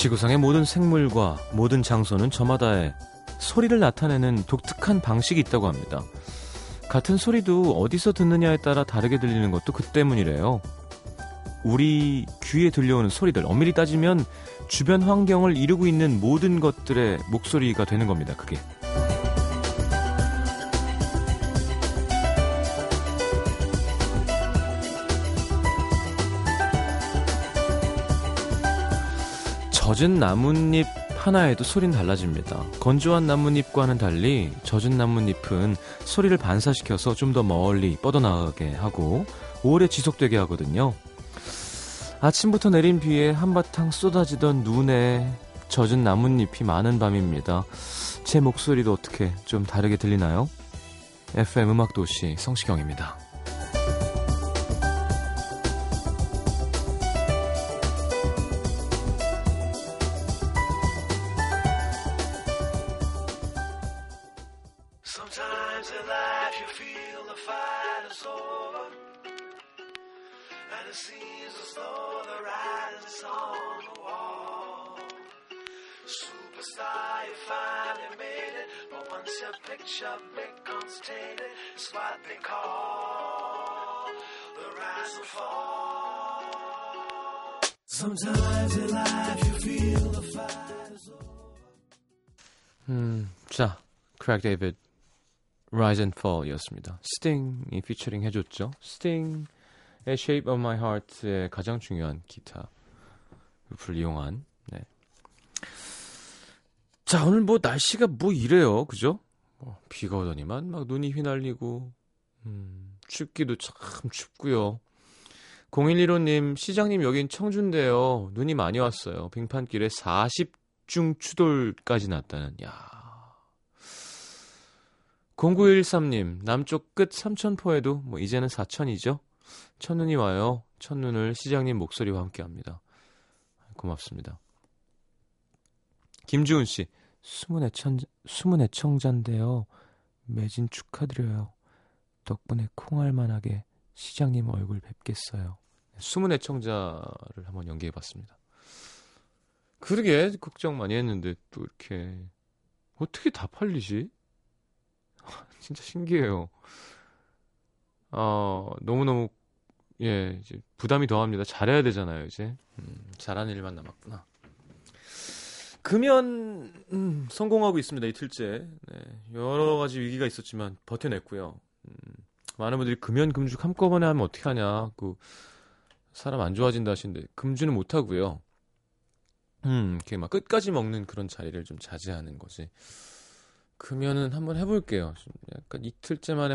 지구상의 모든 생물과 모든 장소는 저마다의 소리를 나타내는 독특한 방식이 있다고 합니다. 같은 소리도 어디서 듣느냐에 따라 다르게 들리는 것도 그 때문이래요. 우리 귀에 들려오는 소리들, 엄밀히 따지면 주변 환경을 이루고 있는 모든 것들의 목소리가 되는 겁니다, 그게. 젖은 나뭇잎 하나에도 소리는 달라집니다. 건조한 나뭇잎과는 달리 젖은 나뭇잎은 소리를 반사시켜서 좀 더 멀리 뻗어나가게 하고 오래 지속되게 하거든요. 아침부터 내린 비에 한바탕 쏟아지던 눈에 젖은 나뭇잎이 많은 밤입니다. 제 목소리도 어떻게 좀 다르게 들리나요? FM 음악도시 성시경입니다. is over And it seems as though the writing's on the wall Superstar, you finally made it But once your picture becomes tainted It's what they call the rise and fall Sometimes in life you feel the fight is over 음, 자, 크랙 데이비드 Rise and Fall이었습니다. 스팅이 피처링 해줬죠. 스팅의 Shape of My Heart의 가장 중요한 기타 루프를 이용한. 네. 자 오늘 뭐 날씨가 뭐 이래요, 그죠? 뭐 비가 오더니만 막 눈이 휘날리고 음, 춥기도 참 춥고요. 0115님 시장님 여긴 청주인데요. 눈이 많이 왔어요. 빙판길에 40중 추돌까지 났다는. 야 0913님, 남쪽 끝 삼천포에도 뭐 이제는 사천이죠? 첫눈이 와요. 첫눈을 시장님 목소리와 함께 합니다. 고맙습니다. 김주은 씨, 숨은 애청, 숨은 애청자인데요. 매진 축하드려요. 덕분에 콩알만하게 시장님 얼굴 뵙겠어요. 숨은 애청자를 한번 연기해 봤습니다. 그러게, 걱정 많이 했는데 또 이렇게, 어떻게 다 팔리지? 진짜 신기해요. 어, 너무너무, 예, 이제 부담이 더합니다. 잘해야 되잖아요, 이제. 음, 잘하는 일만 남았구나. 금연, 음, 성공하고 있습니다, 이틀째. 네, 여러 가지 위기가 있었지만 버텨냈고요. 음, 많은 분들이 금연, 금죽 한꺼번에 하면 어떻게 하냐. 그, 사람 안 좋아진다 하시는데, 금주는 못하고요. 음, 이렇게 막 끝까지 먹는 그런 자리를 좀 자제하는 거지. 그러면은 한번 해볼게요. 약간 이틀째 만에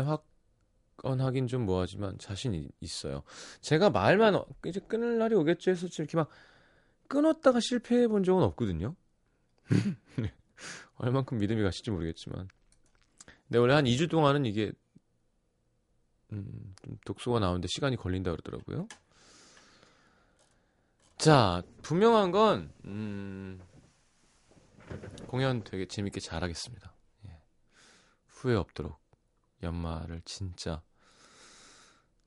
확언하긴 좀 뭐하지만 자신이 있어요. 제가 말만 어, 이제 끊을 날이 오겠죠 해서 이렇게 막 끊었다가 실패해 본 적은 없거든요. 얼만큼 믿음이 가실지 모르겠지만. 근데 원래 한 2주 동안은 이게 음, 좀 독소가 나오는데 시간이 걸린다 그러더라고요. 자, 분명한 건 음, 공연 되게 재밌게 잘하겠습니다. 후회 없도록 연말을 진짜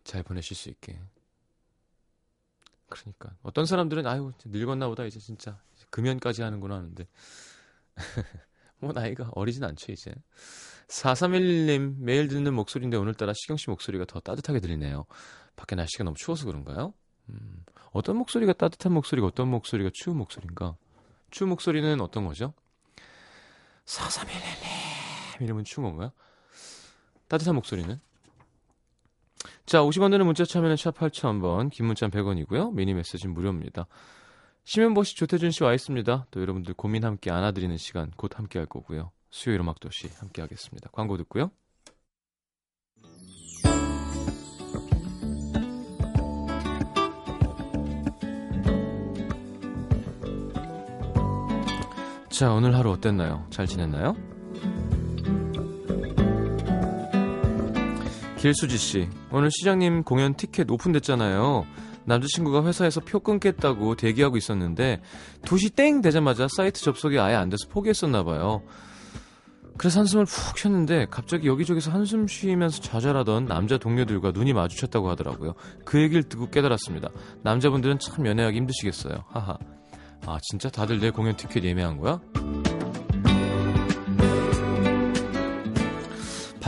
잘 보내실 수 있게. 그러니까 어떤 사람들은 아유 늙었나 보다 이제 진짜 금연까지 하는구나 하는데 뭐 나이가 어리진 않죠 이제 4311님 매일 듣는 목소리인데 오늘따라 시경씨 목소리가 더 따뜻하게 들리네요 밖에 날씨가 너무 추워서 그런가요? 음, 어떤 목소리가 따뜻한 목소리가 어떤 목소리가 추운 목소리인가 추운 목소리는 어떤 거죠? 4311님 이러면 추운 건가요? 따뜻한 목소리는? 자, 50원 되는 문자 참여는 샵 8000번, 긴 문자 100원이고요. 미니 메시지는 무료입니다. 심현보 씨, 조태준 씨 와 있습니다. 또 여러분들 고민 함께 안아드리는 시간 곧 함께 할 거고요. 수요일 음악 도시 함께 하겠습니다. 광고 듣고요. 자, 오늘 하루 어땠나요? 잘 지냈나요? 길수지 씨, 오늘 시장님 공연 티켓 오픈됐잖아요. 남자친구가 회사에서 표 끊겠다고 대기하고 있었는데 2시 땡 되자마자 사이트 접속이 아예 안 돼서 포기했었나 봐요. 그래서 한숨을 푹 쉬었는데 갑자기 여기저기서 한숨 쉬면서 좌절하던 남자 동료들과 눈이 마주쳤다고 하더라고요. 그 얘기를 듣고 깨달았습니다. 남자분들은 참 연애하기 힘드시겠어요. 하하. 아, 진짜 다들 내 공연 티켓 예매한 거야?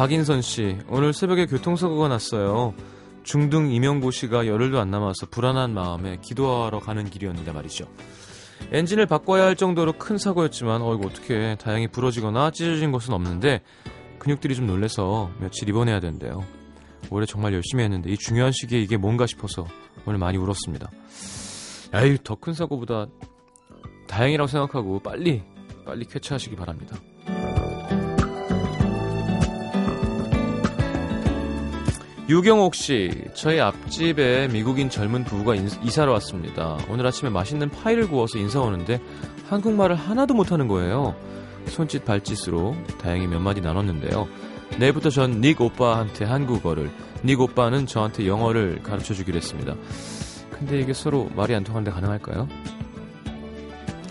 박인선 씨, 오늘 새벽에 교통사고가 났어요. 중등 임용고시가 열흘도 안 남아서 불안한 마음에 기도하러 가는 길이었는데 말이죠. 엔진을 바꿔야 할 정도로 큰 사고였지만 어이구 어떻게 다행히 부러지거나 찢어진 것은 없는데 근육들이 좀 놀래서 며칠 입원해야 된대요. 올해 정말 열심히 했는데 이 중요한 시기에 이게 뭔가 싶어서 오늘 많이 울었습니다. 에이 더 큰 사고보다 다행이라고 생각하고 빨리 빨리 쾌차하시기 바랍니다. 유경옥 씨, 저희 앞집에 미국인 젊은 부부가 인, 이사를 왔습니다. 오늘 아침에 맛있는 파이를 구워서 인사 오는데 한국말을 하나도 못하는 거예요. 손짓 발짓으로 다행히 몇 마디 나눴는데요. 내일부터 전 닉 오빠한테 한국어를, 닉 오빠는 저한테 영어를 가르쳐 주기로 했습니다. 근데 이게 서로 말이 안 통하는데 가능할까요?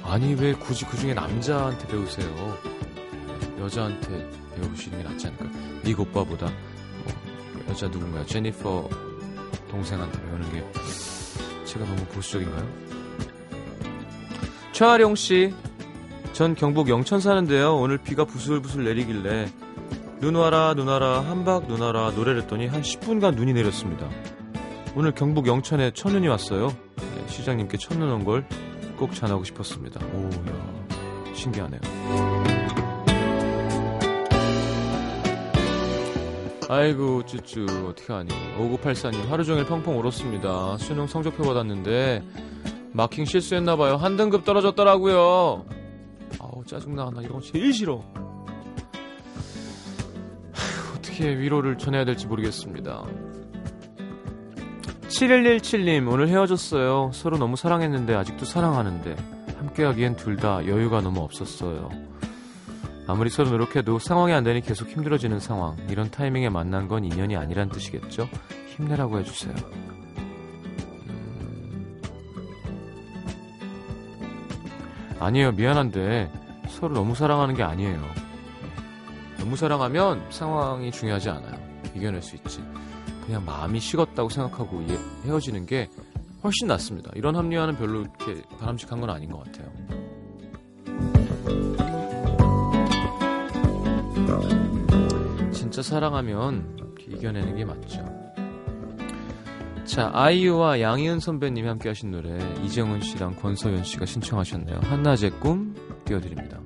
아니 왜 굳이 그 중에 남자한테 배우세요? 여자한테 배우시는 게 낫지 않을까? 닉 오빠보다 뭐 여자 누군가요? 제니퍼 동생한테 배우는 게 제가 너무 보수적인가요? 최아령 씨, 전 경북 영천 사는데요. 오늘 비가 부슬부슬 내리길래 눈 와라 눈 와라 한박 눈 와라 노래를 했더니 한 10분간 눈이 내렸습니다. 오늘 경북 영천에 첫눈이 왔어요. 네, 시장님께 첫눈 온 걸 꼭 전하고 싶었습니다. 오, 야, 신기하네요. 아이고, 쭈쭈, 어떡하니. 5984님, 하루 종일 펑펑 울었습니다. 수능 성적표 받았는데, 마킹 실수했나봐요. 한 등급 떨어졌더라고요. 아우, 짜증나. 나 이런 거 제일 싫어. 어떻게 위로를 전해야 될지 모르겠습니다. 7117님, 오늘 헤어졌어요. 서로 너무 사랑했는데, 아직도 사랑하는데, 함께하기엔 둘 다 여유가 너무 없었어요. 아무리 서로 노력해도 상황이 안 되니 계속 힘들어지는 상황. 이런 타이밍에 만난 건 인연이 아니란 뜻이겠죠? 힘내라고 해주세요. 음... 아니에요. 미안한데, 서로 너무 사랑하는 게 아니에요. 너무 사랑하면 상황이 중요하지 않아요. 이겨낼 수 있지. 그냥 마음이 식었다고 생각하고 헤어지는 게 훨씬 낫습니다. 이런 합리화는 별로 이렇게 바람직한 건 아닌 것 같아요. 진짜 사랑하면 이겨내는 게 맞죠. 자, 아이유와 양희은 선배님이 함께 하신 노래 이정은 씨랑 권서연 씨가 신청하셨네요. 한낮의 꿈 띄워드립니다.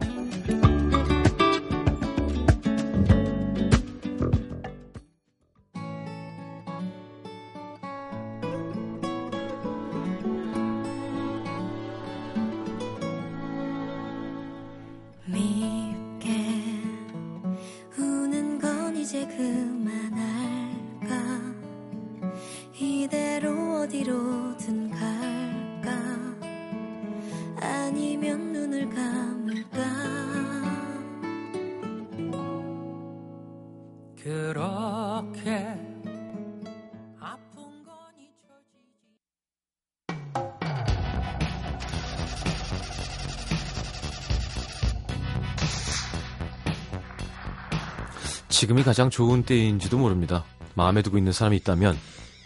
지금이 가장 좋은 때인지도 모릅니다. 마음에 두고 있는 사람이 있다면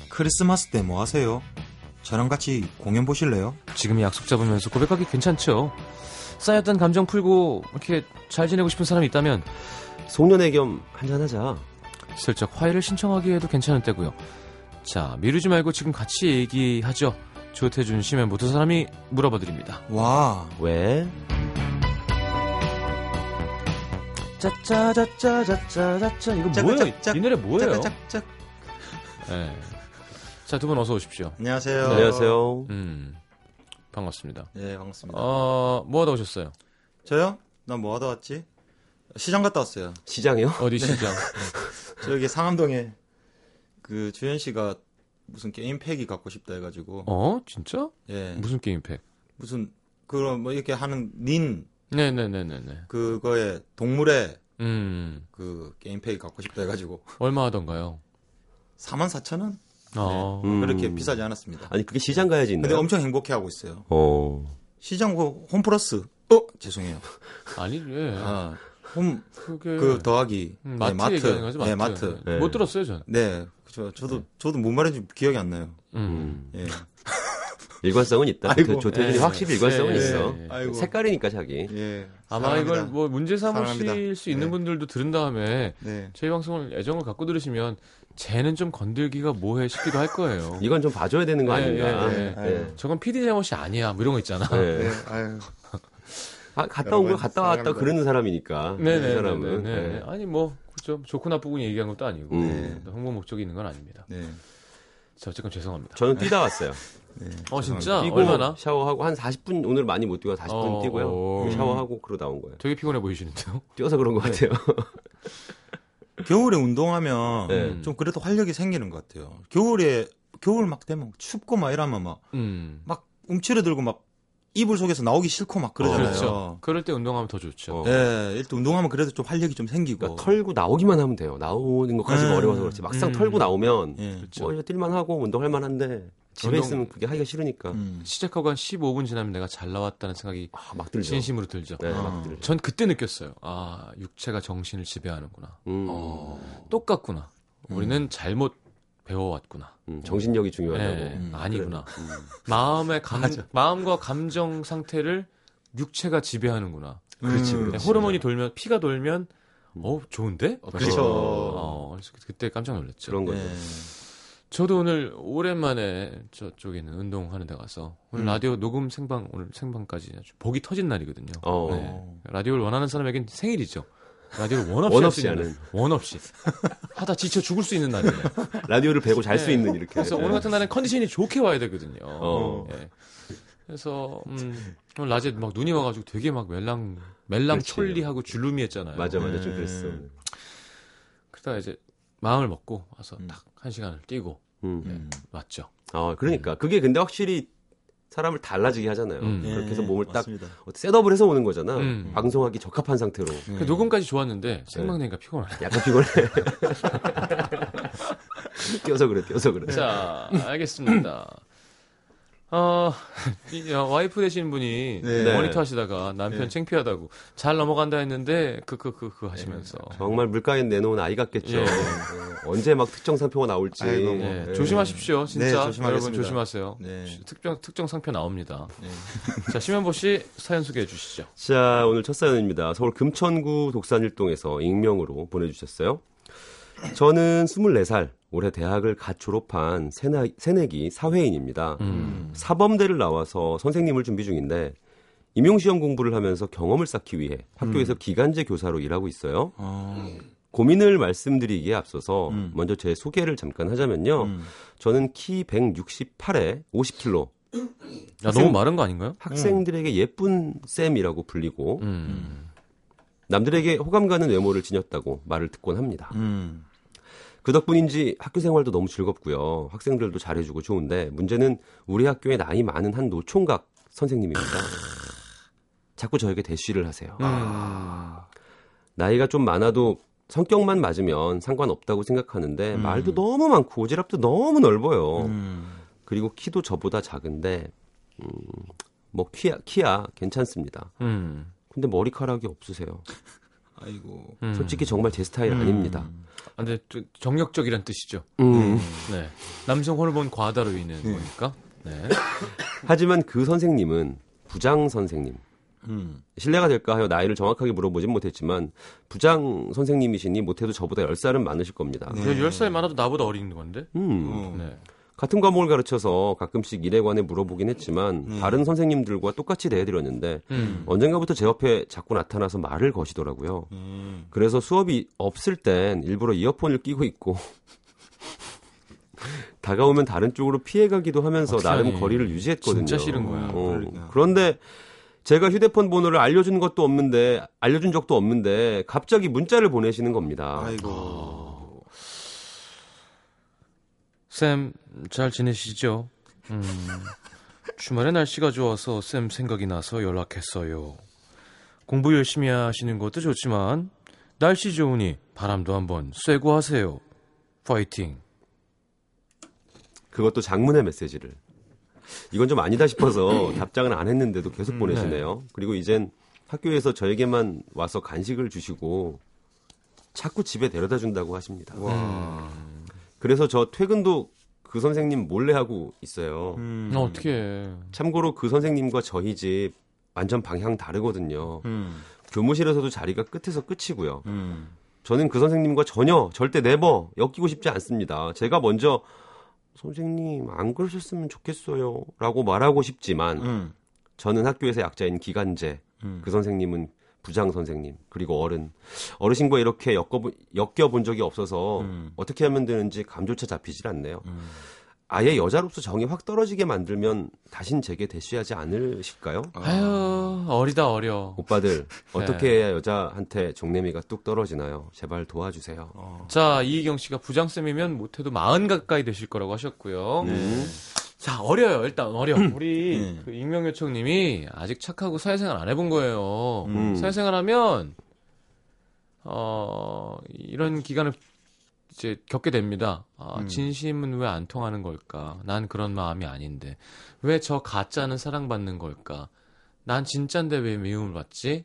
크리스마스 때 뭐 하세요? 저랑 같이 공연 보실래요? 지금이 약속 잡으면서 고백하기 괜찮죠. 쌓였던 감정 풀고 이렇게 잘 지내고 싶은 사람이 있다면 송년회 겸 한잔하자. 슬쩍 화해를 신청하기에도 괜찮은 때고요. 자, 미루지 말고 지금 같이 얘기하죠. 조태준 씨의 모든 사람이 물어봐 드립니다. 와, 왜? 짜짜짜짜짜짜짜 이거 짝, 뭐예요? 짝, 짝, 이 노래 뭐예요? 짝짝짝. 네. 자, 두 분 어서 오십시오. 안녕하세요. 안녕하세요. 음. 반갑습니다. 네, 반갑습니다. 어, 뭐 하다 오셨어요? 저요? 난 뭐 하다 왔지? 시장 갔다 왔어요. 시장이요? 어디 시장? 저기 상암동에 그 주현 씨가 무슨 게임 팩이 갖고 싶다 해가지고 어? 진짜? 예 무슨 게임 팩? 무슨 그런 뭐 이렇게 하는 닌 네네네네네. 그거에 동물의 음. 그 게임팩이 갖고 싶다 해가지고 얼마 하던가요? 4만 4천 원? 아. 음. 그렇게 비싸지 않았습니다. 아니 그게 시장 가야지 있나요? 근데 엄청 행복해하고 있어요. 어. 시장 그 홈플러스 어 죄송해요. 아니, 예. 아, 홈 그게. 그 더하기 음, 네, 마트, 마트 얘기하는 거죠, 마트. 네, 마트 네. 못 들었어요, 전. 네, 저, 저도, 저도 뭔 말인지 기억이 안 나요. 음. 예. 일관성은 있다. 아이고. 조- 조태준이 예. 확실히 일관성은 예, 예, 있어. 예. 색깔이니까 자기. 예. 아마 사랑합니다. 이걸 뭐 문제 삼으실 사랑합니다. 수 있는 네. 분들도 들은 다음에 네. 저희 방송을 애정을 갖고 들으시면 쟤는 좀 건들기가 뭐해 싶기도 할 거예요. 이건 좀 봐줘야 되는 거 예, 아닌가. 예, 예. 예. 저건 PD 잘못이 아니야. 뭐 이런 거 있잖아. 예. 네. 아, 갔다 온거 여러분, 갔다 왔다 사랑합니다. 그러는 사람이니까. 이 네네. 사람은. 네. 예. 아니 뭐 그렇죠. 좋고 나쁘고 얘기한 것도 아니고 음. 홍보 목적이 있는 건 아닙니다. 네. 자 어쨌건 죄송합니다. 저는 뛰다 왔어요. 네. 어 진짜 뛰고 얼마나? 샤워하고 한 40분 오늘 많이 못 뛰고 40분 어, 뛰고요. 어. 샤워하고 그러다 온 거예요. 되게 피곤해 보이시는데요. 뛰어서 그런 것 같아요. 겨울에 운동하면 네. 좀 그래도 활력이 생기는 것 같아요. 겨울에 겨울 막 되면 춥고 막 이러면 막막 음. 움츠러들고 막 이불 속에서 나오기 싫고 막 그러잖아요. 그렇죠. 그럴 때 운동하면 더 좋죠. 어. 예, 일단 운동하면 그래도 좀 활력이 좀 생기고. 그러니까 털고 나오기만 하면 돼요. 나오는 것까지가 음. 어려워서 그렇지. 막상 음. 털고 나오면 예. 그렇죠. 뭐 이거 뛸만 하고 운동할 만한데 집에 운동- 있으면 그게 하기가 싫으니까 음. 시작하고 한 15분 지나면 내가 잘 나왔다는 생각이 아, 막 들죠. 진심으로 들죠. 네, 아. 막 들죠. 전 그때 느꼈어요. 아, 육체가 정신을 지배하는구나. 음, 어, 똑같구나. 우리는 잘못 배워왔구나. 음, 정신력이 중요하다고. 네, 음, 아니구나. 그래. 음. 마음의 감, 마음과 감정 상태를 육체가 지배하는구나. 그렇지, 음. 그렇지. 호르몬이 돌면 피가 돌면 음. 어 좋은데? 그렇죠. 어, 그래서 그때 깜짝 놀랐죠. 그런 거죠. 예. 저도 오늘 오랜만에 저쪽에 있는 운동하는 데 가서 오늘 음. 라디오 녹음 생방 오늘 생방까지 아주 복이 터진 날이거든요. 어. 네. 라디오를 원하는 사람에겐 생일이죠. 라디오를 원 없이 원할 없이 하는. 날. 원 없이 하다 지쳐 죽을 수 있는 날이에요. 라디오를 배고 잘수 네. 있는 이렇게. 그래서 오늘 같은 날은 컨디션이 좋게 와야 되거든요. 어. 예. 그래서 음, 오늘 낮에 막 눈이 와가지고 되게 막 멜랑 멜랑 그렇지. 촐리하고 줄루미했잖아요. 맞아, 맞아. 좀 네. 그랬어. 그러다가 이제 마음을 먹고 와서 음. 딱 한 시간을 뛰고 음. 음. 왔죠. 어, 그러니까. 그게 근데 확실히 사람을 달라지게 하잖아요. 음. 그렇게 해서 예, 몸을 딱 맞습니다. 어떻게 셋업을 해서 오는 거잖아. 음. 방송하기 적합한 상태로. 그 녹음까지 좋았는데 생방되니까 피곤하네. 약간 피곤해. 뛰어서 그래, 뛰어서 그래. 자, 알겠습니다. 어, 이, 어, 와이프 되시는 분이 네. 모니터 하시다가 남편 네. 창피하다고 잘 넘어간다 했는데 그그그그 하시면서 정말 물가에 내놓은 아이 같겠죠. 예. 어, 언제 막 특정 상표가 나올지. 아이고, 뭐. 예, 예. 조심하십시오, 진짜 네, 여러분. 조심하세요. 네. 특정 특정 상표 나옵니다. 네. 자, 심현보 씨 사연 소개해 주시죠. 자, 오늘 첫 사연입니다. 서울 금천구 독산일동에서 익명으로 보내주셨어요. 저는 24살, 올해 대학을 갓 졸업한 새내, 새내기 사회인입니다. 음. 사범대를 나와서 선생님을 준비 중인데, 임용시험 공부를 하면서 경험을 쌓기 위해 학교에서 기간제 교사로 일하고 있어요. 어, 고민을 말씀드리기에 앞서서 음. 먼저 제 소개를 잠깐 하자면요. 음. 저는 키 168에 50kg, 야, 너무 마른 거 아닌가요? 학생들에게 예쁜 쌤이라고 불리고, 음. 남들에게 호감 가는 외모를 지녔다고 말을 듣곤 합니다. 음. 그 덕분인지 학교 생활도 너무 즐겁고요. 학생들도 잘해주고 좋은데 문제는 우리 학교에 나이 많은 한 노총각 선생님입니다. 자꾸 저에게 대쉬를 하세요. 음. 나이가 좀 많아도 성격만 맞으면 상관없다고 생각하는데 음. 말도 너무 많고 오지랖도 너무 넓어요. 음. 그리고 키도 저보다 작은데 음, 뭐 키야 키야 괜찮습니다. 음. 근데 머리카락이 없으세요. 아이고. 음. 솔직히 정말 제 스타일 아닙니다. 아, 근데 또 정력적이란 뜻이죠. 음. 네. 남성 호르몬 과다로 인한 네. 거니까. 네. 하지만 그 선생님은 부장 선생님. 음. 신뢰가 될까 하여 나이를 정확하게 물어보진 못했지만 부장 선생님이시니 못해도 저보다 10살은 많으실 겁니다. 네. 그 10살 많아도 나보다 어린 건데. 음, 어. 네. 같은 과목을 가르쳐서 가끔씩 일에 관해 물어보긴 했지만 네. 다른 선생님들과 똑같이 대해드렸는데 음. 언젠가부터 제 옆에 자꾸 나타나서 말을 거시더라고요. 음. 그래서 수업이 없을 땐 일부러 이어폰을 끼고 있고 다가오면 다른 쪽으로 피해가기도 하면서 확실하네. 나름 거리를 유지했거든요. 진짜 싫은 거야. 어, 그러니까. 그런데 제가 휴대폰 번호를 알려준 것도 없는데 알려준 적도 없는데 갑자기 문자를 보내시는 겁니다. 아이고. 쌤, 잘 지내시죠? 음, 주말에 날씨가 좋아서 쌤 생각이 나서 연락했어요. 공부 열심히 하시는 것도 좋지만, 날씨 좋으니 바람도 한번 쐬고 하세요. 파이팅. 그것도 장문의 메시지를. 이건 좀 아니다 싶어서 답장을 안 했는데도 계속 음, 보내시네요. 그리고 이젠 학교에서 저에게만 와서 간식을 주시고 자꾸 집에 데려다 준다고 하십니다. 와. 그래서 저 퇴근도 그 선생님 몰래 하고 있어요. 음. 어, 어떻게 참고로 그 선생님과 저희 집 완전 방향 다르거든요. 음. 교무실에서도 자리가 끝에서 끝이고요. 음. 저는 그 선생님과 전혀 절대 네버 엮이고 싶지 않습니다. 제가 먼저 선생님 안 그러셨으면 좋겠어요 라고 말하고 싶지만 음. 저는 학교에서 약자인 기간제 음. 그 선생님은 부장 선생님 그리고 어른 어르신과 이렇게 엮어본, 엮여본 적이 없어서 음. 어떻게 하면 되는지 감조차 잡히질 않네요. 음. 아예 여자로서 정이 확 떨어지게 만들면 다신 제게 대쉬하지 않으실까요? 아유 어리다 어려. 오빠들 네. 어떻게 해야 여자한테 정내미가 뚝 떨어지나요? 제발 도와주세요. 어. 자 이희경 씨가 부장쌤이면 못해도 마흔 가까이 되실 거라고 하셨고요. 음. 자 어려요 일단 어려. 우리 네. 그 익명 요청님이 아직 착하고 사회생활 안 해본 거예요. 음. 사회생활 하면 어 이런 기간을 이제 겪게 됩니다. 아, 음. 진심은 왜 안 통하는 걸까? 난 그런 마음이 아닌데 왜 저 가짜는 사랑받는 걸까? 난 진짠데 왜 미움을 받지?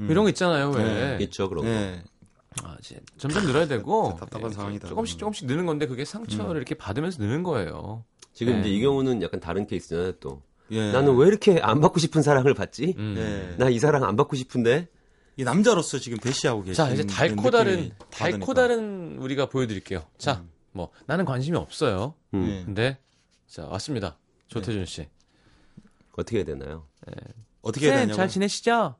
음. 이런 거 있잖아요. 왜? 네. 있죠 그런 거. 네. 아, 이제 점점 늘어야 되고 답답한 이렇게 상황이다. 조금씩 조금씩 느는 건데 그게 상처를 이렇게 받으면서 느는 거예요. 지금 네. 이제 이 경우는 약간 다른 케이스잖아요 또. 예. 나는 왜 이렇게 안 받고 싶은 사랑을 받지? 음. 예. 나이 사랑 안 받고 싶은데 이 남자로서 지금 대시하고 계신 자 이제 달코 다른 달코. 다른 우리가 보여드릴게요. 자, 뭐 나는 관심이 없어요. 음, 예. 근데 자 왔습니다. 조태준 씨. 어떻게 해야 되나요? 어떻게 해야 쌤 되냐고. 잘 지내시죠?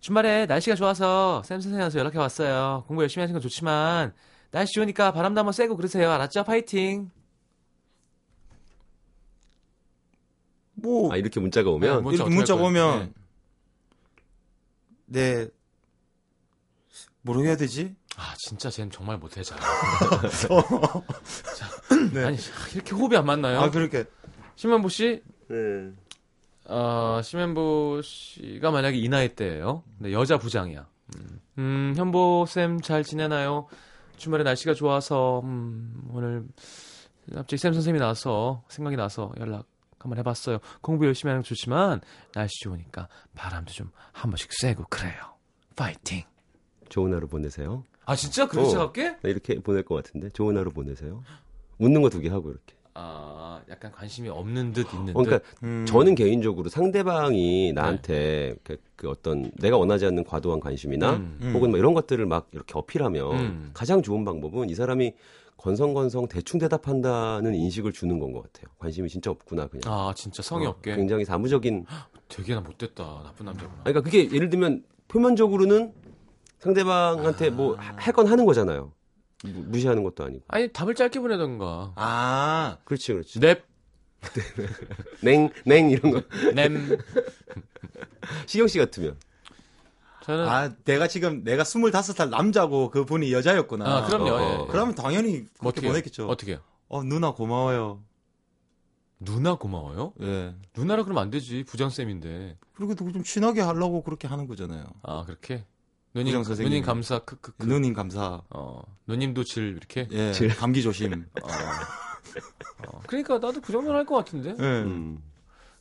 주말에 날씨가 좋아서 쌤 선생님한테 연락해 왔어요. 공부 열심히 하시는 건 좋지만 날씨 좋으니까 바람도 한번 쐬고 그러세요. 알았죠? 파이팅. 뭐 아 이렇게 문자가 오면 네, 문자 이렇게 문자 어떻게 할 거예요? 보면 네 뭐로 해야 되지? 아 진짜 쟤는 정말 못해 잘. 네. 아니 이렇게 호흡이 안 맞나요? 아 그렇게 심현보 씨, 네. 어, 심현보 씨가 만약에 이 나이 때예요. 근데 여자 부장이야. 음, 음, 현보 쌤 잘 지내나요? 주말에 날씨가 좋아서 음, 오늘 갑자기 쌤 선생님이 나와서 생각이 나서 연락 한번 해봤어요. 공부 열심히 하는 거 좋지만 날씨 좋으니까 바람도 좀 한 번씩 쐬고 그래요. 파이팅. 좋은 하루 보내세요. 아 진짜 그렇게 어. 시작할게? 나 이렇게 보낼 것 같은데 좋은 하루 보내세요. 웃는 거 두 개 하고 이렇게. 아 약간 관심이 없는 듯 있는 어, 그러니까 듯. 음. 저는 개인적으로 상대방이 나한테 그, 그 어떤 내가 원하지 않는 과도한 관심이나 음. 음. 혹은 뭐 이런 것들을 막 이렇게 어필하면 음. 가장 좋은 방법은 이 사람이 건성건성 대충 대답한다는 인식을 주는 건 것 같아요. 관심이 진짜 없구나 그냥. 아 진짜 성의 어, 없게. 굉장히 사무적인. 되게 나 못됐다. 나쁜 남자구나. 아니, 그러니까 그게 예를 들면 표면적으로는 상대방한테 뭐할 건 하는 거잖아요. 무- 무시하는 것도 아니고. 아니 답을 짧게 보내던가. 아 그렇지, 그렇지. 넵, 냉, 냉 이런 거. 냄. 시경 씨 같으면. 저는 아, 아, 내가 지금 내가 25살 남자고 그 분이 여자였구나. 그럼요. 어, 예, 어. 예. 그러면 당연히 그렇게 어떻게 보냈겠죠. 어떻게요? 어, 누나 고마워요. 누나 고마워요? 예. 누나라 그러면 안 되지. 부장 쌤인데. 그리고 좀 친하게 하려고 그렇게 하는 거잖아요. 아 그렇게. 누님 부장 선생님. 누님 감사 크크크. 누님 감사. 어 누님도 질 이렇게. 예. 감기 조심. 어, 그러니까 나도 그 정도는 할 것 같은데. 예. 음.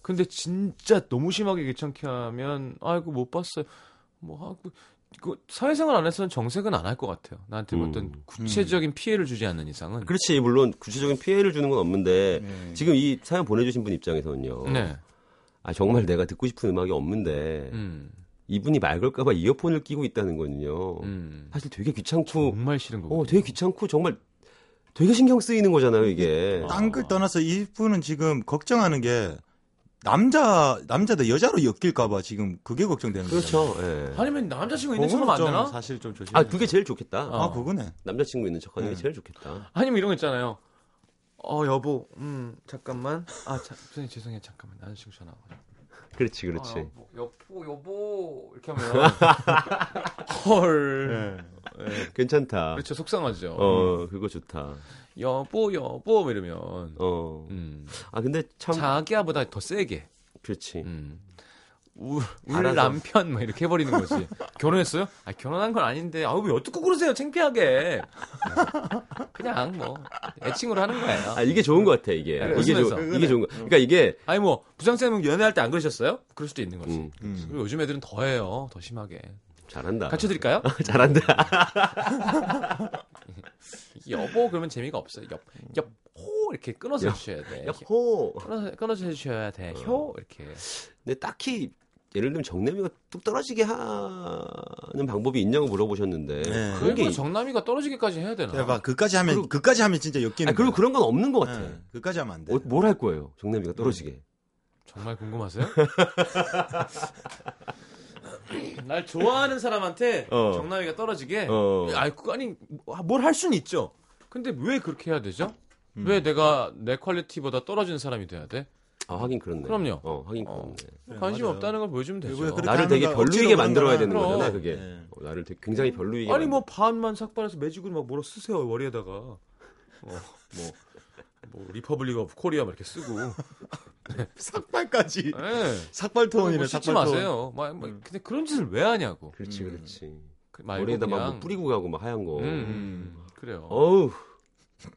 근데 진짜 너무 심하게 귀찮게 하면 아이고 못 봤어요. 뭐 하고 그 사회생활 안에서는 정색은 안 할 것 같아요. 나한테 음. 어떤 구체적인 피해를 주지 않는 이상은. 그렇지, 물론 구체적인 피해를 주는 건 없는데, 예. 지금 이 사연 보내주신 분 입장에서는요. 네. 아, 정말 내가 듣고 싶은 음악이 없는데, 음. 이분이 말 걸까봐 이어폰을 끼고 있다는 거는요. 음. 사실 되게 귀찮고, 정말 싫은 거고. 어, 되게 귀찮고, 정말 되게 신경 쓰이는 거잖아요, 이게. 딴 걸 떠나서 이분은 지금 걱정하는 게 남자 남자들 여자로 엮일까봐 지금 그게 걱정되는 거죠. 그렇죠, 예. 아니면 남자친구 있는 척하면 안 되나? 사실 좀 조심. 아, 그게 제일 좋겠다. 어. 아 그거네. 남자친구 있는 척 하는 게 네. 제일 좋겠다. 아니면 이런 거 있잖아요. 어 여보, 음 잠깐만. 아 자, 선생님 죄송해요 잠깐만 남자친구 전화 와. 그렇지, 그렇지. 아, 여보, 여보, 여보 이렇게 하면 헐. 네. 괜찮다. 그렇죠 속상하죠. 어, 그거 좋다. 여보, 여보 뭐 이러면. 어. 음. 아, 근데 참. 자기야보다 더 세게. 그렇지. 음. 우, 울 알아서. 남편 막 이렇게 해버리는 거지. 결혼했어요? 아 결혼한 건 아닌데. 아왜 어떻게 그러세요? 창피하게. 그냥 뭐 애칭으로 하는 거예요. 아, 이게 좋은 것 같아, 이게. 네, 이게. 좋, 이게 좋은 거. 그러니까 이게, 아니 뭐 부장쌤은 연애할 때 안 그러셨어요? 그럴 수도 있는 거지. 음, 음. 그리고 요즘 애들은 더 해요. 더 심하게. 잘한다. 같이 드릴까요? 잘한다. 여보 그러면 재미가 없어요. 옆, 옆 호 이렇게 끊어서 해주셔야 돼. 야호. 끊어서, 끊어서 해주셔야 돼. 효 이렇게. 근데 딱히 예를 들면 정남이가 뚝 떨어지게 하는 방법이 있냐고 물어보셨는데 네. 그런 게 그게 있- 정남이가 떨어지기까지 해야 되나? 대박. 그까지 하면 그까지 하면 진짜 엮이는. 아니, 그리고. 그런 건 없는 것 같아. 네, 그까지 하면 안 돼. 어, 뭘할 거예요? 정남이가 떨어지게. 정말 궁금하세요? 날 좋아하는 사람한테 어. 정남이가 떨어지게. 어. 아니 그 아니 뭘 할 수는 있죠. 근데 왜 그렇게 해야 되죠? 음. 왜 내가 내 퀄리티보다 떨어지는 사람이 돼야 돼? 아, 하긴 그렇네. 그럼요. 어, 하긴 어. 그렇네. 그래, 관심 맞아요. 없다는 걸 보여주면 되죠. 나를 되게? 별로이게 만들어야 되는 거야. 거잖아, 그게. 네. 어, 나를 되게 굉장히 별로이게. 아니 뭐 만들- 반만 삭발해서 매직으로 막 뭐라 쓰세요 머리에다가 어, 뭐, 뭐 Republic of Korea 막 이렇게 쓰고 삭발까지. 예. 삭발투혼이네. 뭐 씻지 삭발투혼. 마세요 막, 뭐, 근데 그런 짓을 왜 하냐고 그렇지, 음. 그렇지. 그 머리에다 막 뭐 뿌리고 가고 막 하얀 거. 음, 음, 그래요 어우.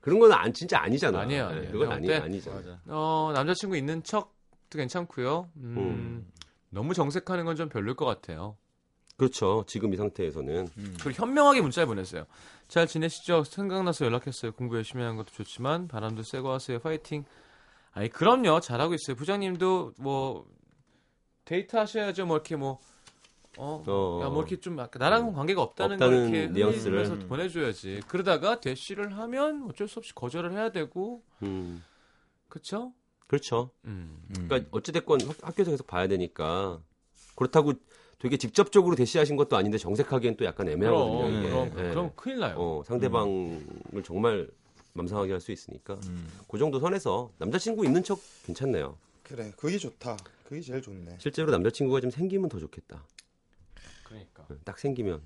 그런 건 안, 진짜 아니잖아. 아니에요, 네, 아니에요. 그건 내가 아니, 아니잖아. 맞아. 어, 남자친구 있는 척도 괜찮고요 음, 음. 너무 정색하는 건 좀 별로일 것 같아요 그렇죠. 지금 이 상태에서는. 음. 그리고 현명하게 문자를 보냈어요 잘 지내시죠 생각나서 연락했어요 공부 열심히 하는 것도 좋지만 바람도 쐬고 하세요 파이팅 아니 그럼요 잘하고 있어요 부장님도 뭐 데이트 하셔야죠 뭐 이렇게 뭐 어, 어. 야, 뭐 이렇게 좀 아까 나랑 관계가 없다는, 없다는 걸 이렇게 뉘앙스를. 해서 보내줘야지. 그러다가 대시를 하면 어쩔 수 없이 거절을 해야 되고, 음. 그쵸? 그렇죠. 음. 음. 그러니까 어찌됐건 학- 학교에서 계속 봐야 되니까. 그렇다고 되게 직접적으로 대시하신 것도 아닌데 정색하기엔 또 약간 애매하거든요. 그럼, 이게. 그럼, 예. 그럼 큰일 나요. 어, 상대방을 정말 맘상하게 할 수 있으니까. 음. 그 정도 선에서 남자친구 있는 척 괜찮네요. 그래, 그게 좋다. 그게 제일 좋네. 실제로 남자친구가 좀 생기면 더 좋겠다. 그러니까. 응, 딱 생기면.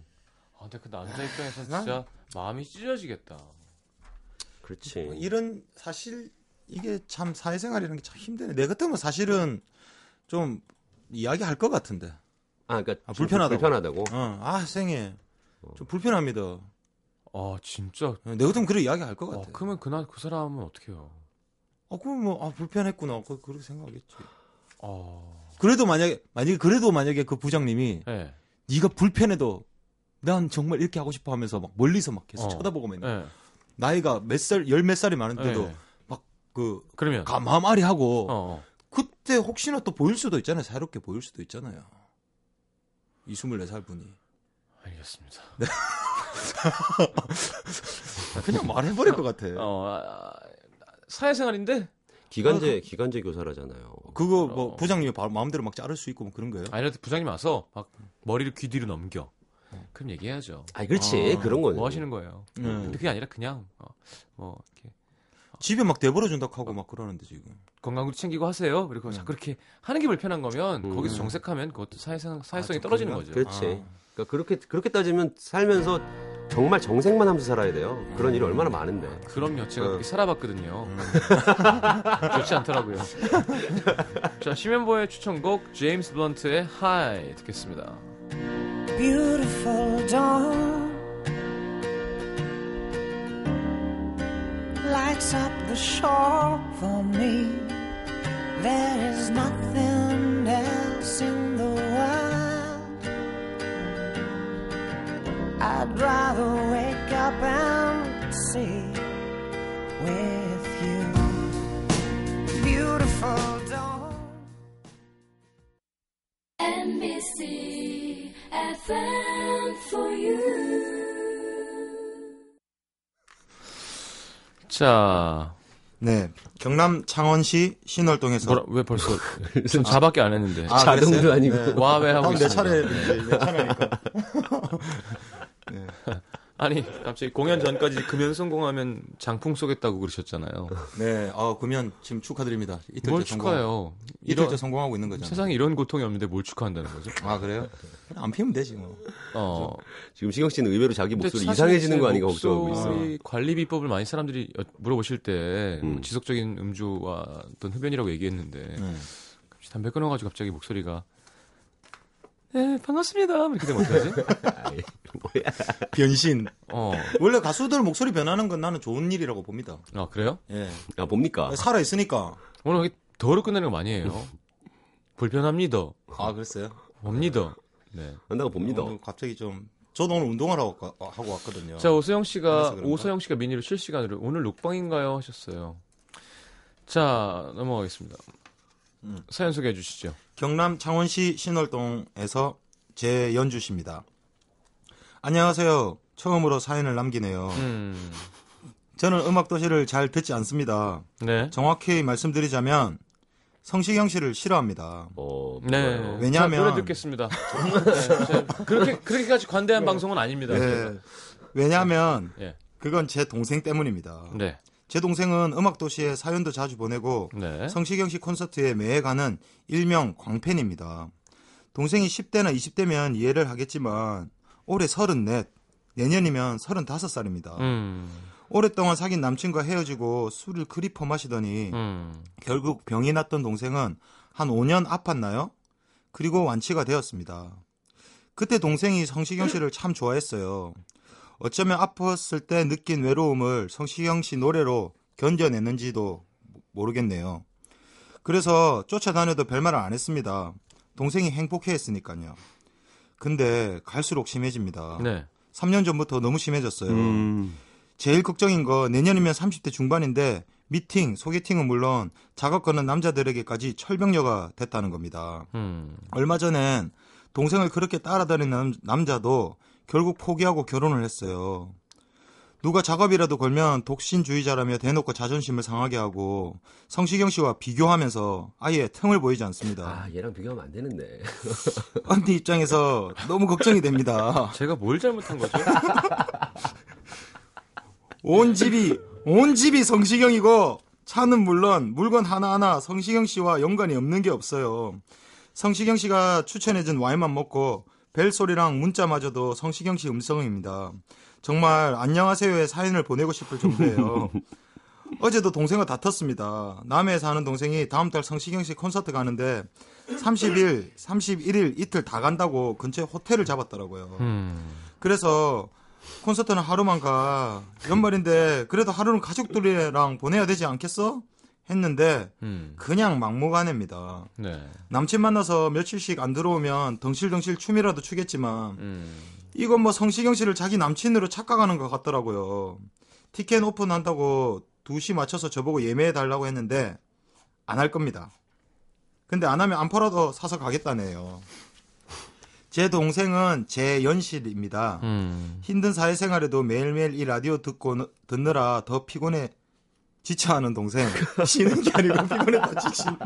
아, 근데 그 남자 입장에서 진짜 마음이 찢어지겠다. 그렇지. 뭐 이런 사실 이게 참 사회생활이라는 게 참 힘드네. 내 같으면 사실은 좀 이야기할 것 같은데. 아, 그러니까 아, 좀 불편하다고. 불편하다고. 어, 아 생애 좀 불편합니다. 아, 진짜. 어, 내 같으면 그래 이야기할 것 어, 같아. 그러면 그날 그 사람은 어떻게 해요? 아, 그럼 뭐, 아, 불편했구나. 그, 그렇게 생각하겠지. 어, 그래도 만약에, 만약에, 그래도 만약에 그 부장님이, 예. 네가 불편해도, 난 정말 이렇게 하고 싶어 하면서 막 멀리서 막 계속 어. 쳐다보고만, 있는 예. 나이가 몇 살, 열 몇 살이 많은데도, 예. 그, 그러면. 가, 마음 아리 하고, 어, 어. 그때 혹시나 또 보일 수도 있잖아요. 새롭게 보일 수도 있잖아요. 이 24살 분이. 알겠습니다. 그냥 말해버릴 것 같아. 어, 아, 사회생활인데? 기간제 기간제 교사라잖아요. 그거 뭐 어. 부장님이 바로 마음대로 막 자를 수 있고 뭐 그런 거예요? 아니, 부장님 와서 막 머리를 귀 뒤로 넘겨. 그럼 얘기해야죠. 아니 그렇지 아, 그런 거는. 뭐 하시는 거예요? 네. 근데 그게 아니라 그냥, 어, 뭐, 이렇게. 집에 막 데려다 준다고 하고 막 그러는데 지금. 건강도 챙기고 하세요. 그리고 음. 자꾸 그렇게 하는 게 불편한 거면 음. 거기서 정색하면 그것도 사회성, 사회성이 아, 떨어지는? 거죠. 그렇지. 아. 그러니까 그렇게 그렇게 따지면 살면서 정말 정색만 하면서 살아야 돼요. 그런 일이 얼마나 많은데. 그럼요. 제가 어. 그렇게 살아봤거든요. 음. 좋지 않더라고요. 자, 심현보의 추천곡 제임스 블런트의 High 듣겠습니다. beautiful dawn lights up the shore for me. There is nothing else in the world. I'd rather wake up and see with you. Beautiful dawn. NBC FM for you. 자, 네. 경남 창원시 신월동에서 뭐라, 왜 벌써 전 자밖에 안 했는데. 아, 자동도? 아니고. 네. 와, 왜 하고 형, 내 있습니다. 차례 이제 내 차례니까. 아니, 갑자기 공연 전까지 금연 성공하면 장풍 쏘겠다고 그러셨잖아요. 네. 아, 그러면 지금 축하드립니다. 이틀째 뭘. 축하해요? 이틀째 이런, 성공하고 있는 거잖아요. 세상에 이런 고통이 없는데 뭘 축하한다는 거죠? 아, 그래요? 그냥 안 피우면 되지 뭐. 어. 지금 시경 씨는 의외로 자기 목소리 이상해지는 제거 아닌가 걱정하고 목소리 있어. 관리 비법을 많이 사람들이 여- 물어보실 때 음. 뭐 지속적인 음주와 어떤 흡연이라고 얘기했는데 네. 담배 끊어가지고 갑자기 목소리가 네 반갑습니다 이렇게 되면 어떡하지? 뭐야. 변신. 어, 원래 가수들 목소리 변하는 건 나는 좋은 일이라고 봅니다. 아 그래요? 예. 아 뭡니까? 살아 있으니까. 오늘 여기 더로 끝내는 거 많이 해요. 불편합니다. 아, 그랬어요? 봅니다. 네. 한다고 봅니다. 오늘 갑자기 좀 저도 오늘 운동을 하고, 가- 하고 왔거든요. 자 오서영 씨가? 오서영 씨가 미니로 실시간으로 오늘 녹방인가요 하셨어요. 자 넘어가겠습니다. 음. 사연 소개해 주시죠. 경남 창원시 신월동에서 제 연주십니다. 안녕하세요. 처음으로 사연을 남기네요. 음, 저는 음악 도시를 잘 듣지 않습니다. 네. 정확히 말씀드리자면 성시경 씨를 싫어합니다. 어, 네. 왜냐하면- 자, 노래 듣겠습니다. 네, 자, 그렇게 그렇게까지 관대한 방송은 아닙니다. 네. 왜냐하면 예. 그건 제 동생 때문입니다. 네. 제 동생은 음악 도시에 사연도 자주 보내고 네. 성시경 씨 콘서트에 매해 가는 일명 광팬입니다. 동생이 10대나 20대면 이해를 하겠지만 올해 34, 내년이면 35살입니다. 음. 오랫동안 사귄 남친과 헤어지고 술을 그리 퍼마시더니 음. 결국 병이 났던 동생은 한 5년 아팠나요? 그리고 완치가 되었습니다. 그때 동생이 성시경 씨를 참 좋아했어요. 어쩌면 아팠을 때 느낀 외로움을 성시경 씨 노래로 견뎌냈는지도 모르겠네요. 그래서 쫓아다녀도 별말을 안 했습니다. 동생이 행복해 했으니까요. 근데 갈수록 심해집니다. 네. 3년 전부터 너무 심해졌어요. 음. 제일 걱정인 거 내년이면 30대 중반인데 미팅, 소개팅은 물론 작업 거는 남자들에게까지 철벽녀가 됐다는 겁니다. 음. 얼마 전엔 동생을 그렇게 따라다니는 남- 남자도 결국 포기하고 결혼을 했어요. 누가 작업이라도 걸면 독신주의자라며 대놓고 자존심을 상하게 하고 성시경 씨와 비교하면서 아예 틈을 보이지 않습니다. 아, 얘랑 비교하면 안 되는데. 언니 입장에서 너무 걱정이 됩니다. 제가 뭘 잘못한 거죠? 온 집이 온 집이 성시경이고 차는 물론 물건 하나하나 성시경 씨와 연관이 없는 게 없어요. 성시경 씨가 추천해준 와인만 먹고 벨 소리랑 문자마저도 성시경 씨 음성입니다. 정말 안녕하세요의 사연을 보내고 싶을 정도예요. 어제도 동생과 다퉜습니다. 남해에 사는 동생이 다음 달 성시경 씨 콘서트 가는데 30일, 31일 이틀 다 간다고 근처에 호텔을 잡았더라고요. 음. 그래서 콘서트는 하루만 가. 연말인데 그래도 하루는 가족들이랑 보내야 되지 않겠어? 했는데 음. 그냥 막무가내입니다. 네. 남친 만나서 며칠씩 안 들어오면 덩실덩실 춤이라도 추겠지만 음. 이건 뭐 성시경 씨를 자기 남친으로 착각하는 것 같더라고요. 티켓 오픈한다고 2시 맞춰서 저보고 예매해 달라고 했는데 안 할 겁니다. 근데 안 하면 안 팔아도 사서 가겠다네요. 제 동생은 제 연실입니다. 음. 힘든 사회생활에도 매일매일 이 라디오 듣고 느- 듣느라 더 피곤해 지쳐하는 동생 쉬는 게 아니고 피곤해다 지친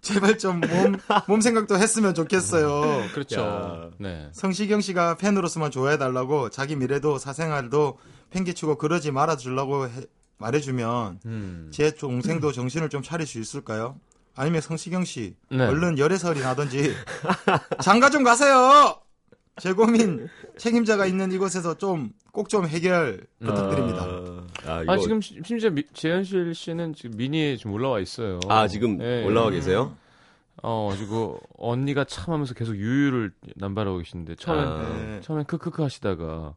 제발 좀 몸 몸 생각도 했으면 좋겠어요. 그렇죠. 야. 네. 성시경 씨가 팬으로서만 좋아해 달라고 자기 미래도 사생활도 팽개치고 그러지 말아 주려고 해- 말해주면 음. 제 동생도 정신을 좀 차릴 수 있을까요? 아니면 성시경 씨 네. 얼른 열애설이 나든지 장가 좀 가세요. 제 고민 책임자가 있는 이곳에서 좀 꼭좀 해결 부탁드립니다. 아, 이거 아 지금 시- 심지어 미- 재현실 씨는 지금 미니에 지금 올라와 있어요. 아, 지금 예. 올라와 계세요? 어 그리고 언니가 참 하면서 계속 유유를 남발하고 계시는데 처음엔 아. 네. 처음엔 크크크 하시다가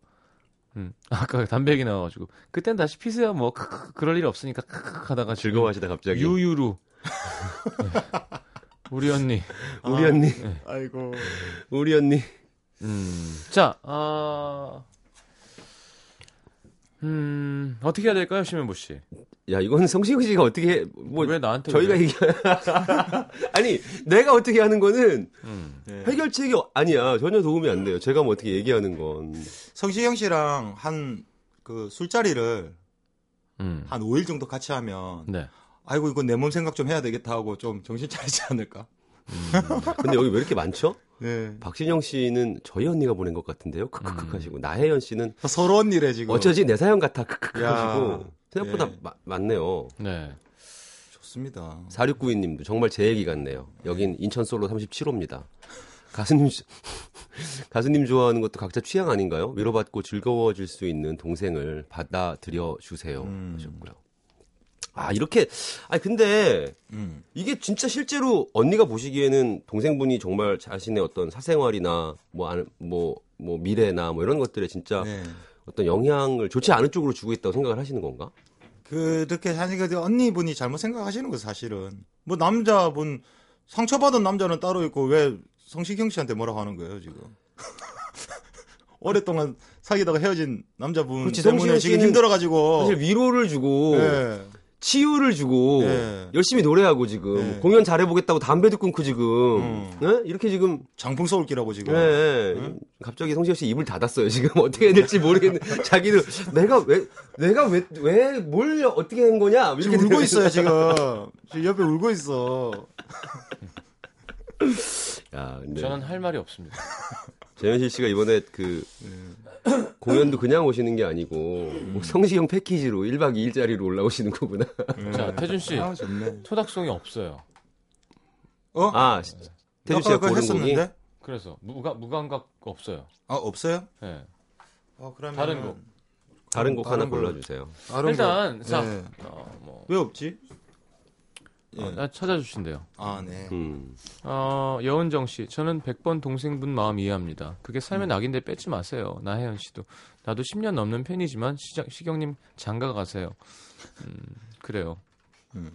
음, 아까 담배 얘기 나와가지고 그땐 다시 피세요 뭐 크크 그럴 일 없으니까 크크 하다가 즐거워하시다 갑자기. 유유로 네. 우리 언니 우리 언니, 아이고. 우리 언니. 음. 자, 아, 음, 어떻게 해야 될까요, 심현보 씨? 야, 이건 성시경 씨가 어떻게 해, 뭐왜 나한테 저희가? 얘기 아니 내가 어떻게 하는 거는 음. 해결책이 아니야 전혀 도움이 안 돼요. 제가 뭐 어떻게 얘기하는 건 성시경 씨랑 한 그 술자리를 음. 한 5일 정도 같이 하면 네. 아이고 이거 내몸 생각 좀 해야 되겠다 하고 좀 정신 차리지 않을까? 근데 여기 왜 이렇게 많죠? 네. 박신영 씨는 저희 언니가 보낸 것 같은데요. 크크크 하시고 나혜연 씨는 서로 언니래 지금. 어쩌지 내 사연 같아 크크크 야. 하시고 생각보다 예. 마- 많네요. 네. 좋습니다. 4692님도 정말 제 얘기 같네요. 여긴 인천 솔로 37호입니다. 가수님 가수님 좋아하는 것도 각자 취향 아닌가요? 위로받고 즐거워질 수 있는 동생을 받아들여 주세요. 음. 하셨고요. 아 이렇게 아 근데 음. 이게 진짜 실제로 언니가 보시기에는 동생분이 정말 자신의 어떤 사생활이나 뭐뭐 뭐 미래나 뭐 이런 것들에 진짜 네. 어떤 영향을 좋지 않은 쪽으로 주고 있다고 생각을 하시는 건가? 그렇게 하니까 그 언니분이 잘못 생각하시는 거 사실은. 뭐 남자분 상처받은 남자는 따로 있고 왜 성시경 씨한테 뭐라고 하는 거예요 지금? 오랫동안 사귀다가 헤어진 남자분 그렇지, 때문에 지금 힘들어가지고 사실 위로를 주고 예. 치유를 주고 예. 열심히 노래하고 지금 예. 공연 잘해보겠다고 담배도 끊고 지금 음. 예? 이렇게 지금 장풍 서울기라고 지금 예, 예. 갑자기 성시경 씨 입을 닫았어요. 지금 어떻게 해야 될지 모르겠는데 자기는 내가 왜 내가 왜 왜 뭘 어떻게 한 거냐 지금 이렇게 울고 있어요 지금 지금 옆에 울고 있어 야, 근데 저는 할 말이 없습니다. 재현실 씨가 이번에 그 공연도 그냥 오시는 게 아니고 뭐 성시경 패키지로 1박 2일짜리로 올라오시는 거구나. 자, 태준 씨 아 좋네 토닥송이 없어요. 어? 아, 태주 씨가 고른 곡이 그래서 무가 무감각 없어요. 아 없어요? 예. 어 그러면 다른 곡. 다른 곡 하나 다른 거. 골라 주세요. 다른 일단 곡. 자, 네. 어, 뭐 왜 없지? 예. 어, 찾아주신대요. 아 네. 음. 어, 여은정 씨, 저는 100번 동생분 마음 이해합니다. 그게 삶의 낙인데 뺏지 마세요. 나혜연 씨도. 나도 10년 넘는 팬이지만 시장, 시경님 장가 가세요. 음, 그래요. 음.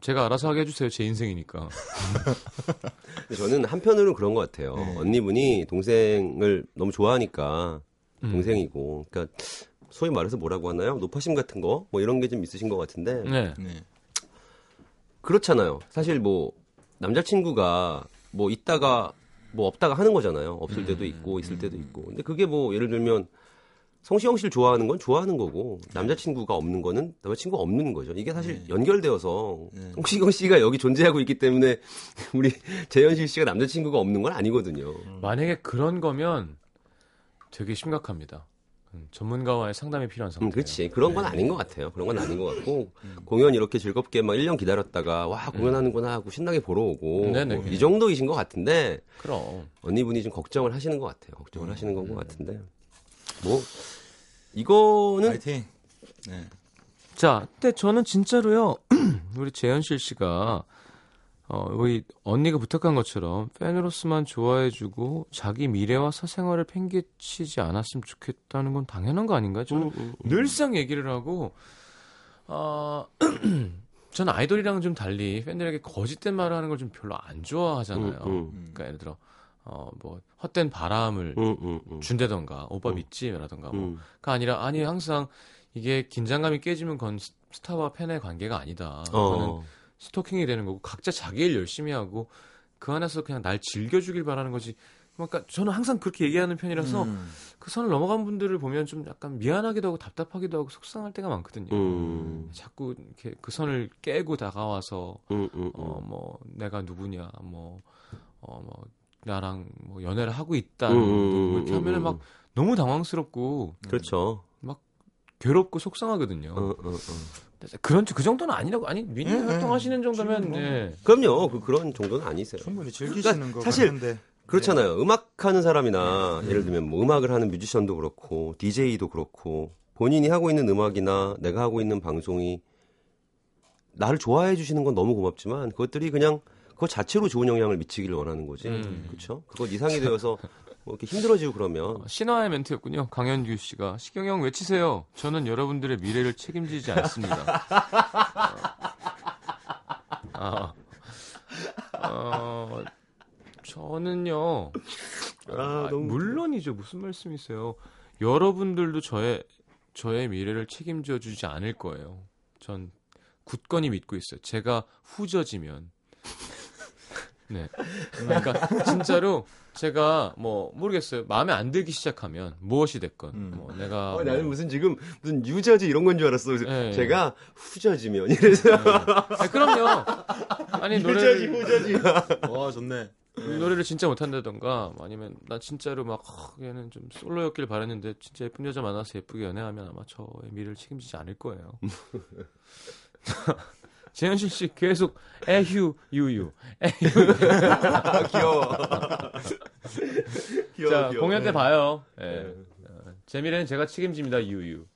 제가 알아서 하게 해주세요. 제 인생이니까. 근데 저는 한편으로는 그런 것 같아요. 네. 언니분이 동생을 너무 좋아하니까 음. 동생이고, 그러니까 소위 말해서 뭐라고 하나요? 노파심 같은 거, 뭐 이런 게 좀 있으신 것 같은데 네. 네. 그렇잖아요. 사실 뭐 남자친구가 뭐 있다가 뭐 없다가 하는 거잖아요. 없을 때도 있고 있을 때도 있고. 근데 그게 뭐 예를 들면 성시경 씨를 좋아하는 건 좋아하는 거고 남자친구가 없는 거는 남자친구가 없는 거죠. 이게 사실 연결되어서 성시경 씨가 여기 존재하고 있기 때문에 우리 재현실 씨가 남자친구가 없는 건 아니거든요. 만약에 그런 거면 되게 심각합니다. 음, 전문가와의 상담이 필요한 상태. 음, 그렇지. 그런 건 아닌 것 같아요. 그런 건 아닌 것 같고 공연 이렇게 즐겁게 막 1년 기다렸다가 와 공연하는구나 하고 신나게 보러 오고 네네. 뭐 이 정도이신 것 같은데 그럼. 언니분이 좀 걱정을 하시는 것 같아요. 걱정을 하시는 건 것 같은데 뭐 이거는 파이팅. 네. 자, 근데 저는 진짜로요, 우리 재현실 씨가, 어, 우리 언니가 부탁한 것처럼 팬으로서만 좋아해주고 자기 미래와 사생활을 팽개치지 않았으면 좋겠다는 건 당연한 거 아닌가요? 저는 늘상 얘기를 하고, 어, 저는 아이돌이랑은 좀 달리 팬들에게 거짓된 말을 하는 걸 좀 별로 안 좋아하잖아요. 음, 음. 그러니까 예를 들어, 어, 뭐, 헛된 바람을 음, 음, 음. 준다던가, 오빠 음. 믿지? 라던가, 뭐, 음. 가 아니라 아니 항상 이게 긴장감이 깨지면 스- 스타와 팬의 관계가 아니다. 그거는 어. 스토킹이 되는 거고 각자 자기 일 열심히 하고 그 안에서 그냥 날 즐겨주길 바라는 거지. 그러니까 저는 항상 그렇게 얘기하는 편이라서 음. 그 선을 넘어간 분들을 보면 좀 약간 미안하기도 하고 답답하기도 하고 속상할 때가 많거든요. 음. 자꾸 이렇게 그 선을 깨고 다가와서 음, 음, 음. 어뭐 내가 누구냐 뭐어 뭐 나랑 뭐 연애를 하고 있다 음, 뭐 음, 이렇게 음, 하면은 음, 막 너무 당황스럽고 그렇죠. 괴롭고 속상하거든요. 어, 어, 어. 그런 그 정도는 아니라고 아니 민니 예, 활동하시는 정도면 뭐. 예. 그럼요. 그, 그런 정도는 아니세요. 충분히 즐기시는 그러니까 거 사실 같은데. 그렇잖아요. 음악 하는 사람이나 예를 들면 뭐 음악을 하는 뮤지션도 그렇고 DJ도 그렇고 본인이 하고 있는 음악이나 내가 하고 있는 방송이 나를 좋아해 주시는 건 너무 고맙지만 그것들이 그냥 그거 자체로 좋은 영향을 미치기를 원하는 거지. 음. 그렇죠? 그거 이상이 되어서 뭐 이렇게 힘들어지고 그러면 어, 신화의 멘트였군요. 강현규 씨가 시경형 외치세요. 저는 여러분들의 미래를 책임지지 않습니다. 어, 어, 저는요. 아, 아, 너무 물론이죠. 무슨 말씀이세요? 여러분들도 저의 저의 미래를 책임져 주지 않을 거예요. 전 굳건히 믿고 있어요. 제가 후져지면. 네. 그러니까 진짜로 제가 뭐 모르겠어요. 마음에 안 들기 시작하면 무엇이 됐건 음. 뭐 내가 어, 뭐, 나는 무슨 지금 무슨 유저지 이런 건 줄 알았어. 네. 제가 후져지면 이래서 아, 그럼요. 아니 후져지 노래를 후져지. 와 좋네. 노래를 진짜 못한다던가 아니면 나 진짜로 막 어, 얘는 좀 솔로였길 바랬는데 진짜 예쁜 여자 만나서 예쁘게 연애하면 아마 저의 미래를 책임지지 않을 거예요. 재현실 씨 계속 에휴 유유 에휴 아, 귀여워. 귀여워. 자 귀여워. 공연 때 봐요. 예. 네. 어, 제 미래는 제가 책임집니다 유유.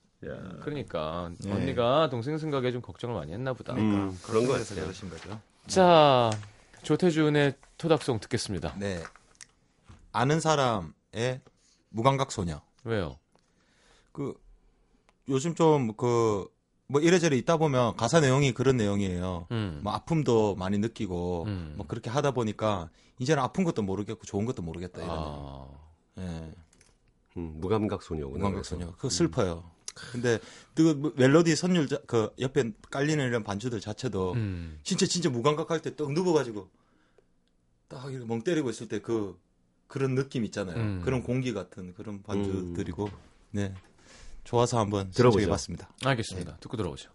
그러니까 언니가 동생 생각에 좀 걱정을 많이 했나 보다. 음, 그런 거 그래서 같아요. 그러신 거죠. 자 조태준의 토닥송 듣겠습니다. 네. 아는 사람의 무감각 소녀. 왜요? 그 요즘 좀 그 뭐 이래저래 있다 보면 가사 내용이 그런 내용이에요. 음. 뭐 아픔도 많이 느끼고 음. 뭐 그렇게 하다 보니까 이제는 아픈 것도 모르겠고 좋은 것도 모르겠다 이런. 아, 예. 음, 무감각 소녀구나. 무감각 소녀. 그거 슬퍼요. 근데 그 멜로디 선율 자- 그 옆에 깔리는 이런 반주들 자체도 음. 진짜 진짜 무감각할 때 떡 누워가지고 딱 이렇게 멍 때리고 있을 때 그 그런 느낌 있잖아요. 음. 그런 공기 같은 그런 반주들이고 네 좋아서 한번 들어보죠. 신청해봤습니다. 알겠습니다. 듣고 들어오죠.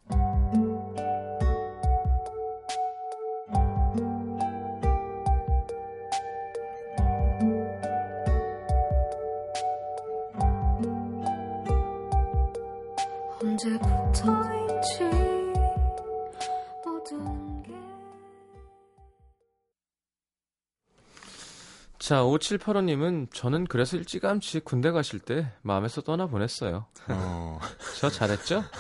언제부터 자, 5785님은 저는 그래서 일찌감치 군대 가실 때 마음에서 떠나 보냈어요. 어. 저 잘했죠?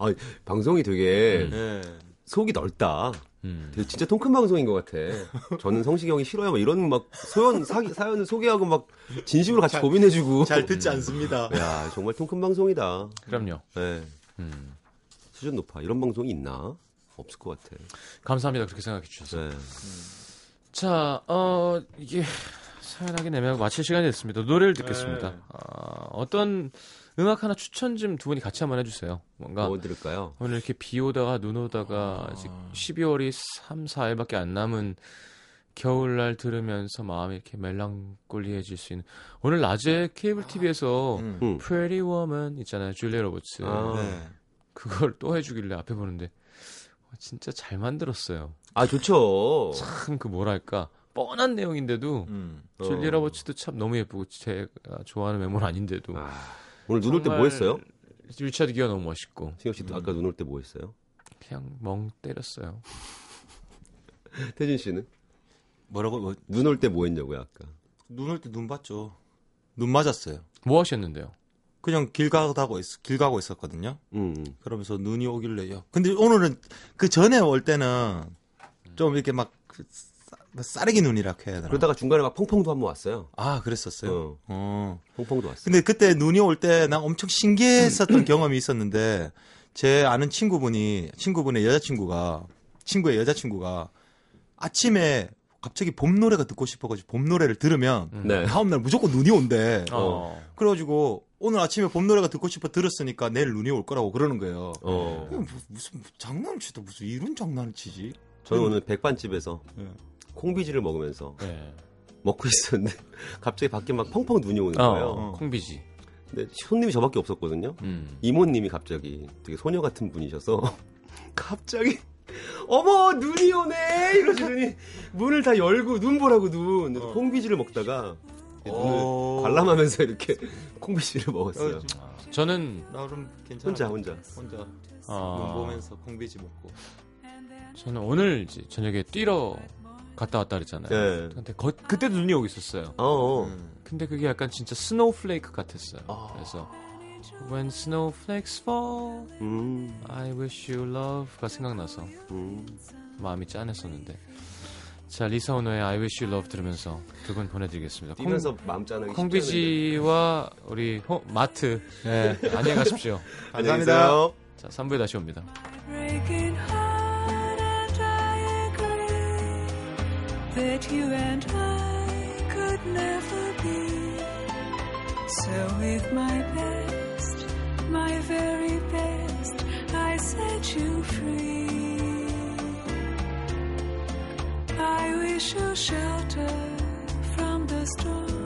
아, 방송이 되게 네. 속이 넓다. 음. 되게 진짜 통큰 방송인 것 같아. 저는 성시경이 싫어요. 막 이런 막 소연 사기, 사연을 소개하고 막 진심으로 같이 고민해주고. 잘 듣지 않습니다. 야 정말 통큰 방송이다. 그럼요. 네. 음. 수준 높아. 이런 방송이 있나? 없을 것 같아. 감사합니다. 그렇게 생각해 주셔서. 네. 자, 어, 이게 사연하기 애매하고 마칠 시간이 됐습니다. 노래를 듣겠습니다. 네. 아, 어떤 음악 하나 추천 좀 두 분이 같이 한번 해주세요. 뭔가 뭐 들을까요? 오늘 이렇게 비 오다가 눈 오다가 아직 12월이 3, 4일밖에 안 남은 겨울날 들으면서 마음이 이렇게 멜랑꼴리해질 수 있는 오늘 낮에 케이블 TV에서 음. 음. Pretty Woman 있잖아요. 줄리아 로버츠. 아. 네. 그걸 또 해주길래 앞에 보는데 어, 진짜 잘 만들었어요. 아 좋죠. 참 그 뭐랄까 뻔한 내용인데도 음. 어. 줄리아 로버츠도 참 너무 예쁘고 제가 좋아하는 외모는 아닌데도 아, 오늘 눈 올 때 뭐 했어요? 리차드 기어가 너무 멋있고 신경 씨도 아까 눈 올 때 뭐 했어요? 그냥 멍 때렸어요. 태진 씨는 뭐라고 뭐, 눈올 때 뭐 했냐고요 아까? 눈 올 때 눈 봤죠. 눈 맞았어요. 뭐 하셨는데요? 그냥 길 가다고 있, 길 가고 있었거든요. 음. 그러면서 눈이 오길래 요. 근데 오늘은 그 전에 올 때는 좀 이렇게 막그 싸- 뭐 싸르기 눈이라 해야 되나? 그러다가 중간에 막 펑펑도 한 번 왔어요. 아 그랬었어요. 어. 어. 펑펑도 왔어. 근데 그때 눈이 올 때 난 엄청 신기했었던 경험이 있었는데 제 아는 친구분이 친구분의 여자친구가 친구의 여자친구가 아침에 갑자기 봄 노래가 듣고 싶어가지고 봄 노래를 들으면 네. 다음날 무조건 눈이 온대. 어. 그래가지고 오늘 아침에 봄 노래가 듣고 싶어 들었으니까 내일 눈이 올 거라고 그러는 거예요. 어. 무- 무슨 장난을 치다 무슨 이런 장난을 치지? 저는 오늘 백반집에서 예. 콩비지를 먹으면서 네. 먹고 있었는데 갑자기 밖에 막 펑펑 눈이 오는 어, 거예요. 콩비지. 근데 손님이 저밖에 없었거든요. 음. 이모님이 갑자기 되게 소녀 같은 분이셔서 갑자기 어머 눈이 오네 이러시더니 문을 다 열고 눈 보라고 눈 그래서 콩비지를 먹다가 어. 눈을 관람하면서 이렇게 콩비지를 먹었어요. 저는 나좀 괜찮아. 혼자 혼자. 혼자 눈 어, 보면서 콩비지 먹고. 저는 오늘 이제 저녁에 뛰러 갔다 왔다 그랬잖아요. 네. 근데 거- 그때도 눈이 오고 있었어요. 어, 어. 음. 근데 그게 약간 진짜 스노우플레이크 같았어요. 아. 그래서 When snowflakes fall, 음, I wish you love가 생각나서 음. 마음이 짠했었는데. 자 리사 오너의 I wish you love 들으면서 두 분 보내드리겠습니다. 콩- 뛰면서 마음 짠하기 콩비지와 우리 호- 마트 네, 안녕히 가십시오. 감사합니다. 자 3부에 다시 옵니다. breaking heart, and I agree that you and I could never be. So, with my best, my very best, I set you free. I wish you shelter from the storm.